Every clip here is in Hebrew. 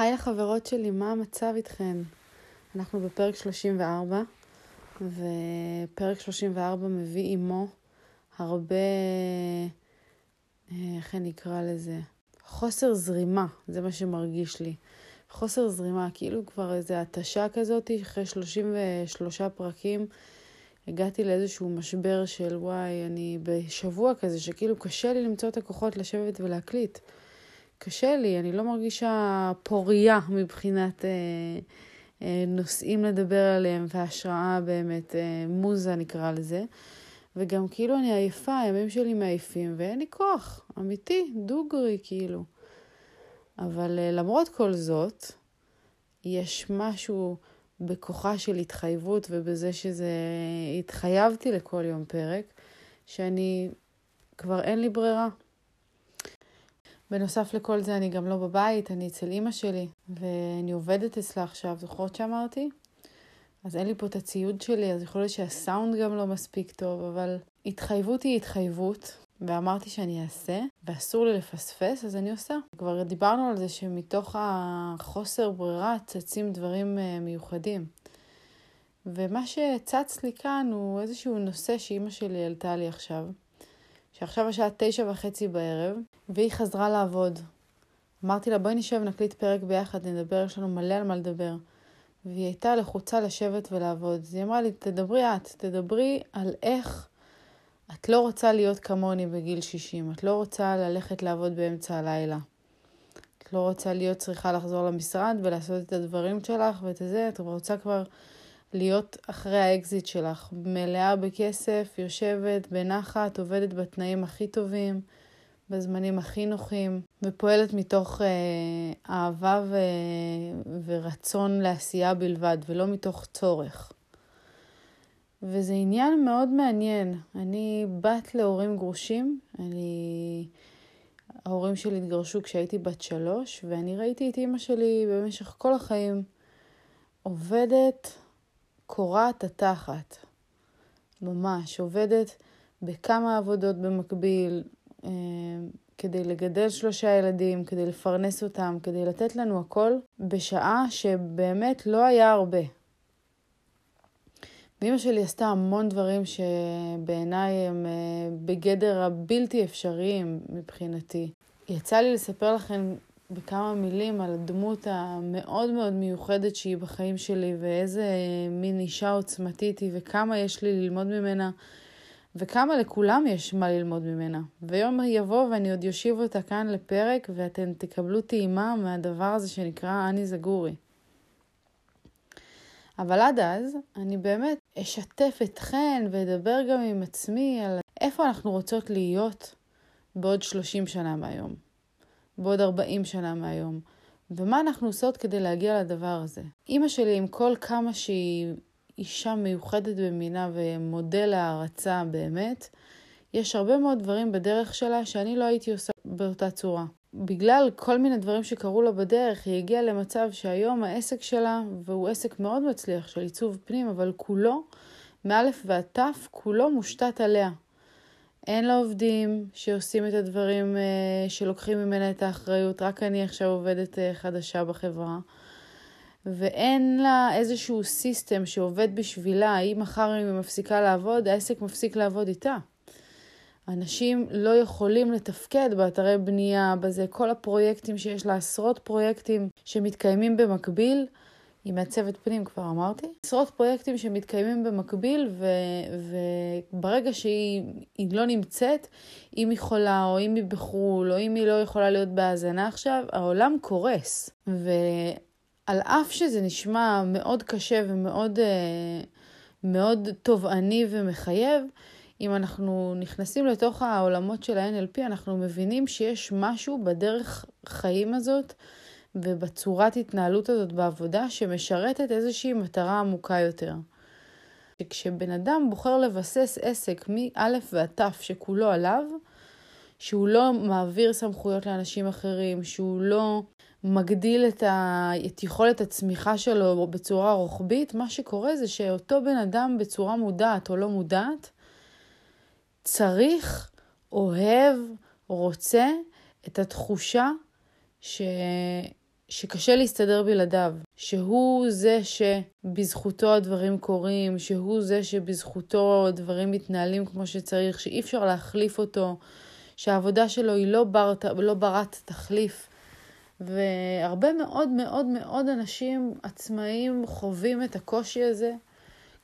היי החברות שלי, מה המצב איתכן? אנחנו בפרק 34, ופרק 34 מביא עמו הרבה, אה, איך אני אקרא לזה? חוסר זרימה, זה מה שמרגיש לי. חוסר זרימה, כאילו כבר איזה התשה כזאת, אחרי 33 פרקים הגעתי לאיזשהו משבר של וואי, אני בשבוע כזה שכאילו קשה לי למצוא את הכוחות לשבת ולהקליט. קשה לי, אני לא מרגישה פוריה מבחינת אה, אה, נושאים לדבר עליהם והשראה באמת, אה, מוזה נקרא לזה. וגם כאילו אני עייפה, הימים שלי מעייפים ואין לי כוח, אמיתי, דוגרי כאילו. אבל אה, למרות כל זאת, יש משהו בכוחה של התחייבות ובזה שזה, התחייבתי לכל יום פרק, שאני, כבר אין לי ברירה. בנוסף לכל זה אני גם לא בבית, אני אצל אימא שלי, ואני עובדת אצלה עכשיו, זוכרות שאמרתי? אז אין לי פה את הציוד שלי, אז יכול להיות שהסאונד גם לא מספיק טוב, אבל התחייבות היא התחייבות, ואמרתי שאני אעשה, ואסור לי לפספס, אז אני עושה. כבר דיברנו על זה שמתוך החוסר ברירה צצים דברים אה, מיוחדים. ומה שצץ לי כאן הוא איזשהו נושא שאימא שלי העלתה לי עכשיו, שעכשיו השעה תשע וחצי בערב, והיא חזרה לעבוד. אמרתי לה, בואי נשב, נקליט פרק ביחד, נדבר, יש לנו מלא על מה לדבר. והיא הייתה לחוצה לשבת ולעבוד. אז היא אמרה לי, תדברי את, תדברי על איך את לא רוצה להיות כמוני בגיל 60, את לא רוצה ללכת לעבוד באמצע הלילה. את לא רוצה להיות צריכה לחזור למשרד ולעשות את הדברים שלך ואת זה, את רוצה כבר להיות אחרי האקזיט שלך, מלאה בכסף, יושבת בנחת, עובדת בתנאים הכי טובים, בזמנים הכי נוחים, ופועלת מתוך אה, אהבה ו... ורצון לעשייה בלבד, ולא מתוך צורך. וזה עניין מאוד מעניין. אני בת להורים גרושים, אני... ההורים שלי התגרשו כשהייתי בת שלוש, ואני ראיתי את אימא שלי במשך כל החיים עובדת קורעת התחת. ממש, עובדת בכמה עבודות במקביל, אה, כדי לגדל שלושה ילדים, כדי לפרנס אותם, כדי לתת לנו הכל, בשעה שבאמת לא היה הרבה. ואימא שלי עשתה המון דברים שבעיניי הם אה, בגדר הבלתי אפשריים מבחינתי. יצא לי לספר לכם בכמה מילים על הדמות המאוד מאוד מיוחדת שהיא בחיים שלי ואיזה מין אישה עוצמתית היא וכמה יש לי ללמוד ממנה וכמה לכולם יש מה ללמוד ממנה. ויום יבוא ואני עוד יושיב אותה כאן לפרק ואתן תקבלו טעימה מהדבר הזה שנקרא אני זגורי. אבל עד אז אני באמת אשתף אתכן ואדבר גם עם עצמי על איפה אנחנו רוצות להיות בעוד 30 שנה מהיום. בעוד 40 שנה מהיום. ומה אנחנו עושות כדי להגיע לדבר הזה. אימא שלי, עם כל כמה שהיא אישה מיוחדת במינה ומודל הערצה באמת, יש הרבה מאוד דברים בדרך שלה שאני לא הייתי עושה באותה צורה. בגלל כל מיני דברים שקרו לה בדרך, היא הגיעה למצב שהיום העסק שלה, והוא עסק מאוד מצליח של עיצוב פנים, אבל כולו, מאלף ועד תף, כולו מושתת עליה. אין לה עובדים שעושים את הדברים אה, שלוקחים ממנה את האחריות, רק אני עכשיו עובדת אה, חדשה בחברה. ואין לה איזשהו סיסטם שעובד בשבילה, אם מחר היא מפסיקה לעבוד, העסק מפסיק לעבוד איתה. אנשים לא יכולים לתפקד באתרי בנייה, בזה, כל הפרויקטים שיש לה, עשרות פרויקטים שמתקיימים במקביל, היא מעצבת פנים, כבר אמרתי. עשרות פרויקטים שמתקיימים במקביל, ו, וברגע שהיא לא נמצאת, אם היא חולה, או אם היא בחו"ל, או אם היא לא יכולה להיות בהאזנה עכשיו, העולם קורס. ועל אף שזה נשמע מאוד קשה ומאוד אה, מאוד תובעני ומחייב, אם אנחנו נכנסים לתוך העולמות של ה-NLP, אנחנו מבינים שיש משהו בדרך חיים הזאת, ובצורת התנהלות הזאת בעבודה שמשרתת איזושהי מטרה עמוקה יותר. שכשבן אדם בוחר לבסס עסק מא' ועד ת' שכולו עליו, שהוא לא מעביר סמכויות לאנשים אחרים, שהוא לא מגדיל את, ה... את יכולת הצמיחה שלו בצורה רוחבית, מה שקורה זה שאותו בן אדם בצורה מודעת או לא מודעת, צריך, אוהב, רוצה את התחושה ש... שקשה להסתדר בלעדיו, שהוא זה שבזכותו הדברים קורים, שהוא זה שבזכותו הדברים מתנהלים כמו שצריך, שאי אפשר להחליף אותו, שהעבודה שלו היא לא, בר, לא ברת תחליף. והרבה מאוד מאוד מאוד אנשים עצמאיים חווים את הקושי הזה.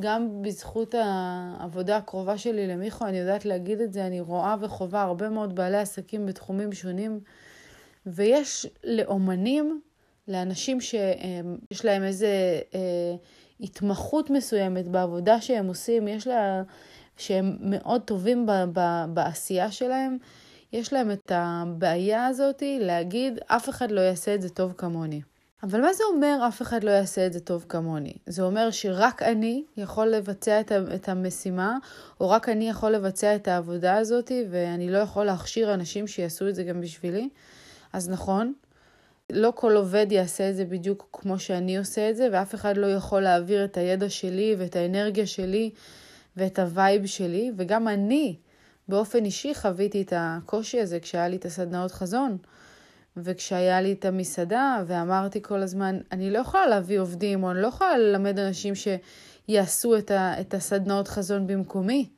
גם בזכות העבודה הקרובה שלי למיכו, אני יודעת להגיד את זה, אני רואה וחווה הרבה מאוד בעלי עסקים בתחומים שונים, ויש לאומנים, לאנשים שיש להם איזה אה, התמחות מסוימת בעבודה שהם עושים, יש לה, שהם מאוד טובים ב, ב, בעשייה שלהם, יש להם את הבעיה הזאת להגיד, אף אחד לא יעשה את זה טוב כמוני. אבל מה זה אומר אף אחד לא יעשה את זה טוב כמוני? זה אומר שרק אני יכול לבצע את המשימה, או רק אני יכול לבצע את העבודה הזאת, ואני לא יכול להכשיר אנשים שיעשו את זה גם בשבילי? אז נכון, לא כל עובד יעשה את זה בדיוק כמו שאני עושה את זה, ואף אחד לא יכול להעביר את הידע שלי ואת האנרגיה שלי ואת ה vibe שלי, וגם אני באופן אישי חוויתי את הקושי הזה כשהיה לי את הסדנאות חזון. וכשהיה לי את המסעדה, ואמרתי כל הזמן, אני לא יכולה להביא עובדים, או אני לא יכולה ללמד אנשים שיעשו את, ה, את הסדנאות חזון במקומי.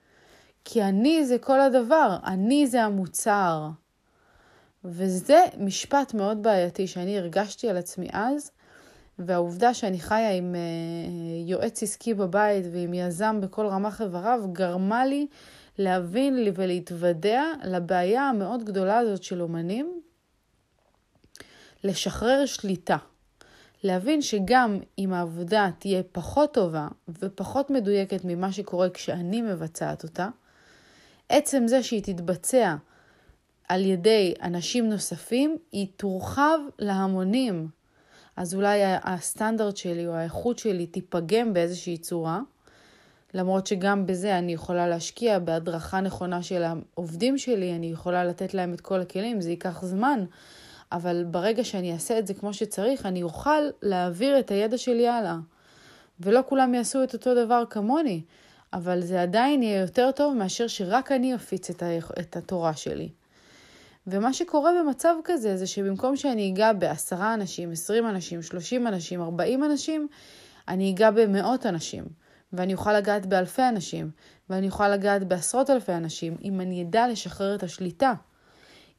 כי אני זה כל הדבר, אני זה המוצר. וזה משפט מאוד בעייתי שאני הרגשתי על עצמי אז, והעובדה שאני חיה עם uh, יועץ עסקי בבית ועם יזם בכל רמה חבריו, גרמה לי להבין לי ולהתוודע לבעיה המאוד גדולה הזאת של אומנים, לשחרר שליטה. להבין שגם אם העבודה תהיה פחות טובה ופחות מדויקת ממה שקורה כשאני מבצעת אותה, עצם זה שהיא תתבצע על ידי אנשים נוספים, היא תורחב להמונים. אז אולי הסטנדרט שלי או האיכות שלי תיפגם באיזושהי צורה, למרות שגם בזה אני יכולה להשקיע בהדרכה נכונה של העובדים שלי, אני יכולה לתת להם את כל הכלים, זה ייקח זמן, אבל ברגע שאני אעשה את זה כמו שצריך, אני אוכל להעביר את הידע שלי הלאה. ולא כולם יעשו את אותו דבר כמוני, אבל זה עדיין יהיה יותר טוב מאשר שרק אני אפיץ את, התורה שלי. ומה שקורה במצב כזה זה שבמקום שאני אגע בעשרה אנשים, עשרים אנשים, שלושים אנשים, ארבעים אנשים, אני אגע במאות אנשים. ואני אוכל לגעת באלפי אנשים, ואני אוכל לגעת בעשרות אלפי אנשים, אם אני אדע לשחרר את השליטה.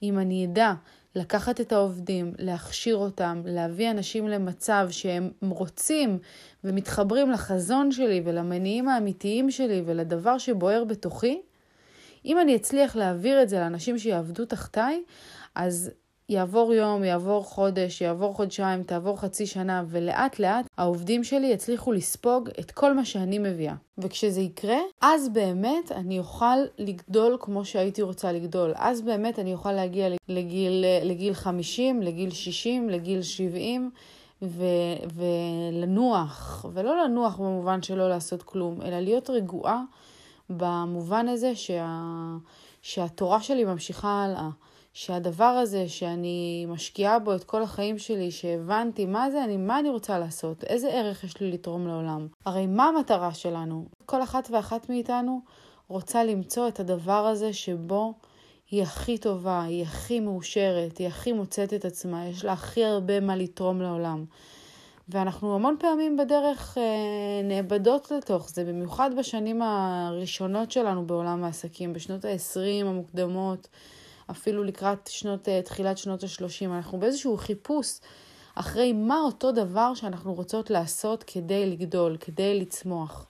אם אני אדע לקחת את העובדים, להכשיר אותם, להביא אנשים למצב שהם רוצים ומתחברים לחזון שלי ולמניעים האמיתיים שלי ולדבר שבוער בתוכי, אם אני אצליח להעביר את זה לאנשים שיעבדו תחתיי, אז יעבור יום, יעבור חודש, יעבור חודשיים, תעבור חצי שנה, ולאט לאט העובדים שלי יצליחו לספוג את כל מה שאני מביאה. וכשזה יקרה, אז באמת אני אוכל לגדול כמו שהייתי רוצה לגדול. אז באמת אני אוכל להגיע לגיל, לגיל 50, לגיל 60, לגיל 70. ו- ולנוח, ולא לנוח במובן של לא לעשות כלום, אלא להיות רגועה במובן הזה שה- שהתורה שלי ממשיכה הלאה. שהדבר הזה שאני משקיעה בו את כל החיים שלי, שהבנתי מה זה אני, מה אני רוצה לעשות, איזה ערך יש לי לתרום לעולם. הרי מה המטרה שלנו? כל אחת ואחת מאיתנו רוצה למצוא את הדבר הזה שבו היא הכי טובה, היא הכי מאושרת, היא הכי מוצאת את עצמה, יש לה הכי הרבה מה לתרום לעולם. ואנחנו המון פעמים בדרך אה, נאבדות לתוך זה, במיוחד בשנים הראשונות שלנו בעולם העסקים, בשנות ה-20 המוקדמות. אפילו לקראת שנות, אה, תחילת שנות ה-30. אנחנו באיזשהו חיפוש אחרי מה אותו דבר שאנחנו רוצות לעשות כדי לגדול, כדי לצמוח,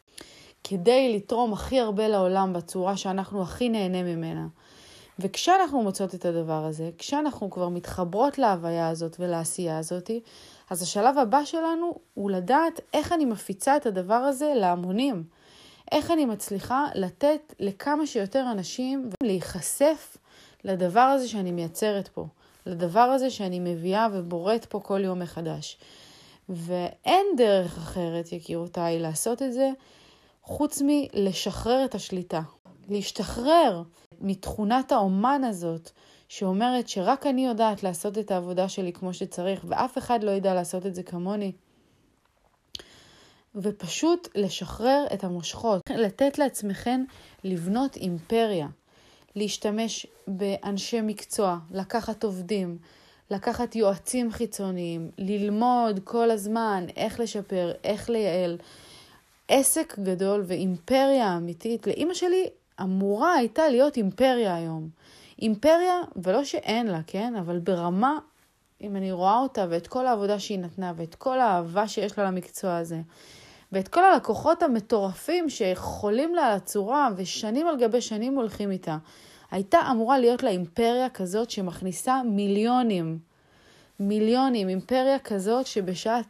כדי לתרום הכי הרבה לעולם בצורה שאנחנו הכי נהנה ממנה. וכשאנחנו מוצאות את הדבר הזה, כשאנחנו כבר מתחברות להוויה הזאת ולעשייה הזאת, אז השלב הבא שלנו הוא לדעת איך אני מפיצה את הדבר הזה להמונים. איך אני מצליחה לתת לכמה שיותר אנשים להיחשף לדבר הזה שאני מייצרת פה, לדבר הזה שאני מביאה ובוראת פה כל יום מחדש. ואין דרך אחרת, יקירותיי, לעשות את זה חוץ מלשחרר את השליטה. להשתחרר מתכונת האומן הזאת, שאומרת שרק אני יודעת לעשות את העבודה שלי כמו שצריך, ואף אחד לא ידע לעשות את זה כמוני. ופשוט לשחרר את המושכות, לתת לעצמכם לבנות אימפריה. להשתמש באנשי מקצוע, לקחת עובדים, לקחת יועצים חיצוניים, ללמוד כל הזמן איך לשפר, איך לייעל. עסק גדול ואימפריה אמיתית. לאימא שלי אמורה הייתה להיות אימפריה היום. אימפריה, ולא שאין לה, כן? אבל ברמה, אם אני רואה אותה ואת כל העבודה שהיא נתנה ואת כל האהבה שיש לה למקצוע הזה, ואת כל הלקוחות המטורפים שחולים לה על הצורה ושנים על גבי שנים הולכים איתה. הייתה אמורה להיות לה אימפריה כזאת שמכניסה מיליונים. מיליונים, אימפריה כזאת שבשעה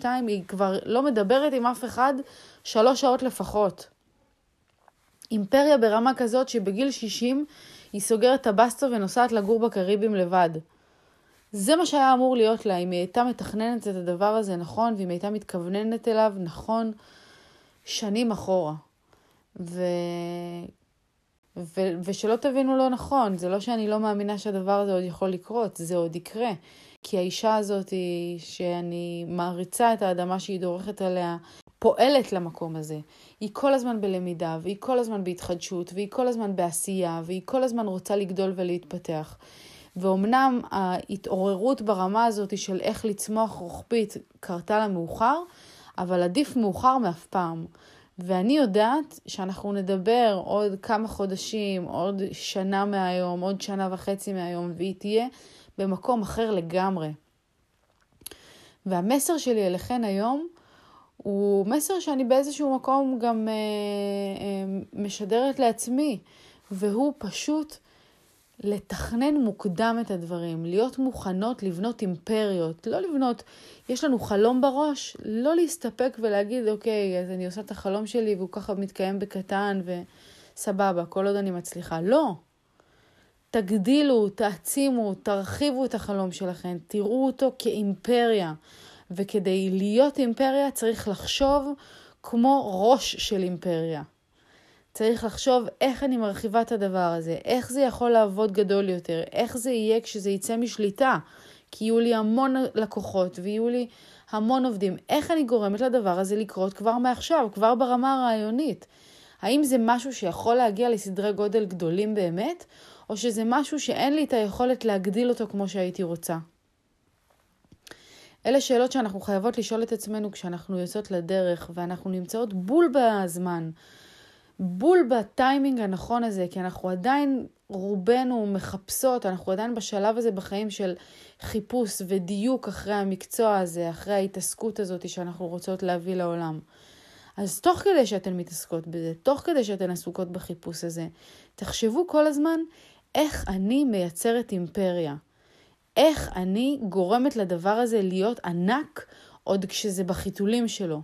9.42 היא כבר לא מדברת עם אף אחד שלוש שעות לפחות. אימפריה ברמה כזאת שבגיל 60 היא סוגרת את הבסטו ונוסעת לגור בקריבים לבד. זה מה שהיה אמור להיות לה, אם היא הייתה מתכננת את הדבר הזה נכון, ואם היא הייתה מתכווננת אליו נכון שנים אחורה. ו... ו... ושלא תבינו לא נכון, זה לא שאני לא מאמינה שהדבר הזה עוד יכול לקרות, זה עוד יקרה. כי האישה הזאת, שאני מעריצה את האדמה שהיא דורכת עליה, פועלת למקום הזה. היא כל הזמן בלמידה, והיא כל הזמן בהתחדשות, והיא כל הזמן בעשייה, והיא כל הזמן רוצה לגדול ולהתפתח. ואומנם ההתעוררות ברמה הזאת של איך לצמוח רוחבית קרתה לה מאוחר, אבל עדיף מאוחר מאף פעם. ואני יודעת שאנחנו נדבר עוד כמה חודשים, עוד שנה מהיום, עוד שנה וחצי מהיום, והיא תהיה במקום אחר לגמרי. והמסר שלי אליכן היום הוא מסר שאני באיזשהו מקום גם אה, אה, משדרת לעצמי, והוא פשוט לתכנן מוקדם את הדברים, להיות מוכנות לבנות אימפריות, לא לבנות, יש לנו חלום בראש, לא להסתפק ולהגיד, אוקיי, אז אני עושה את החלום שלי והוא ככה מתקיים בקטן וסבבה, כל עוד אני מצליחה. לא. תגדילו, תעצימו, תרחיבו את החלום שלכם, תראו אותו כאימפריה. וכדי להיות אימפריה צריך לחשוב כמו ראש של אימפריה. צריך לחשוב איך אני מרחיבה את הדבר הזה, איך זה יכול לעבוד גדול יותר, איך זה יהיה כשזה יצא משליטה, כי יהיו לי המון לקוחות ויהיו לי המון עובדים. איך אני גורמת לדבר הזה לקרות כבר מעכשיו, כבר ברמה הרעיונית? האם זה משהו שיכול להגיע לסדרי גודל גדולים באמת, או שזה משהו שאין לי את היכולת להגדיל אותו כמו שהייתי רוצה? אלה שאלות שאנחנו חייבות לשאול את עצמנו כשאנחנו יוצאות לדרך ואנחנו נמצאות בול בזמן. בול בטיימינג הנכון הזה, כי אנחנו עדיין, רובנו מחפשות, אנחנו עדיין בשלב הזה בחיים של חיפוש ודיוק אחרי המקצוע הזה, אחרי ההתעסקות הזאת שאנחנו רוצות להביא לעולם. אז תוך כדי שאתן מתעסקות בזה, תוך כדי שאתן עסוקות בחיפוש הזה, תחשבו כל הזמן איך אני מייצרת אימפריה. איך אני גורמת לדבר הזה להיות ענק עוד כשזה בחיתולים שלו.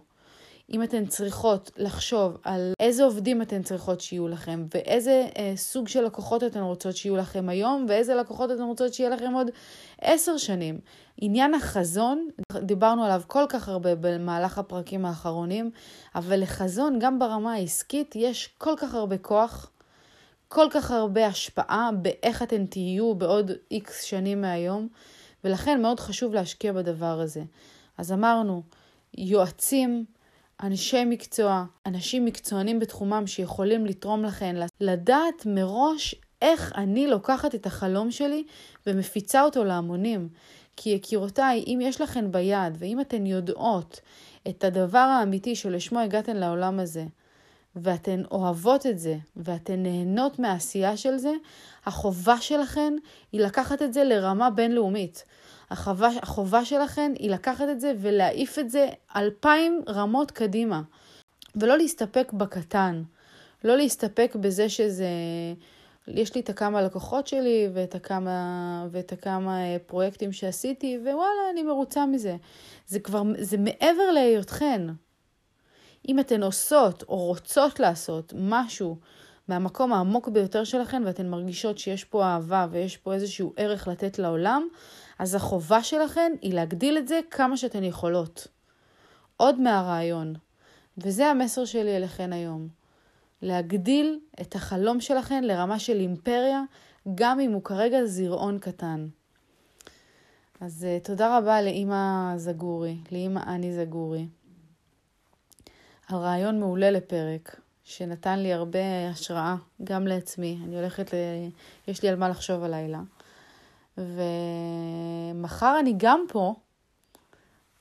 אם אתן צריכות לחשוב על איזה עובדים אתן צריכות שיהיו לכם, ואיזה אה, סוג של לקוחות אתן רוצות שיהיו לכם היום, ואיזה לקוחות אתן רוצות שיהיה לכם עוד עשר שנים. עניין החזון, דיברנו עליו כל כך הרבה במהלך הפרקים האחרונים, אבל לחזון, גם ברמה העסקית, יש כל כך הרבה כוח, כל כך הרבה השפעה באיך אתן תהיו בעוד איקס שנים מהיום, ולכן מאוד חשוב להשקיע בדבר הזה. אז אמרנו, יועצים, אנשי מקצוע, אנשים מקצוענים בתחומם שיכולים לתרום לכן, לדעת מראש איך אני לוקחת את החלום שלי ומפיצה אותו להמונים. כי יקירותיי, אם יש לכן ביד, ואם אתן יודעות את הדבר האמיתי שלשמו הגעתן לעולם הזה, ואתן אוהבות את זה, ואתן נהנות מהעשייה של זה, החובה שלכן היא לקחת את זה לרמה בינלאומית. החובה, החובה שלכן היא לקחת את זה ולהעיף את זה אלפיים רמות קדימה. ולא להסתפק בקטן. לא להסתפק בזה שזה... יש לי את הכמה לקוחות שלי ואת הכמה, ואת הכמה אה, פרויקטים שעשיתי, ווואלה, אני מרוצה מזה. זה כבר, זה מעבר להיותכן. אם אתן עושות או רוצות לעשות משהו מהמקום העמוק ביותר שלכן ואתן מרגישות שיש פה אהבה ויש פה איזשהו ערך לתת לעולם, אז החובה שלכן היא להגדיל את זה כמה שאתן יכולות. עוד מהרעיון, וזה המסר שלי אליכן היום. להגדיל את החלום שלכן לרמה של אימפריה, גם אם הוא כרגע זרעון קטן. אז uh, תודה רבה לאימא זגורי, לאימא אני זגורי, על רעיון מעולה לפרק, שנתן לי הרבה השראה, גם לעצמי. אני הולכת ל... יש לי על מה לחשוב הלילה. ומחר אני גם פה,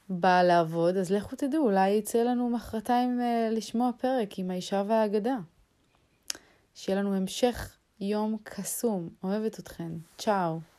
באה לעבוד, אז לכו תדעו, אולי יצא לנו מחרתיים אה, לשמוע פרק עם האישה והאגדה. שיהיה לנו המשך יום קסום. אוהבת אתכן. צ'או.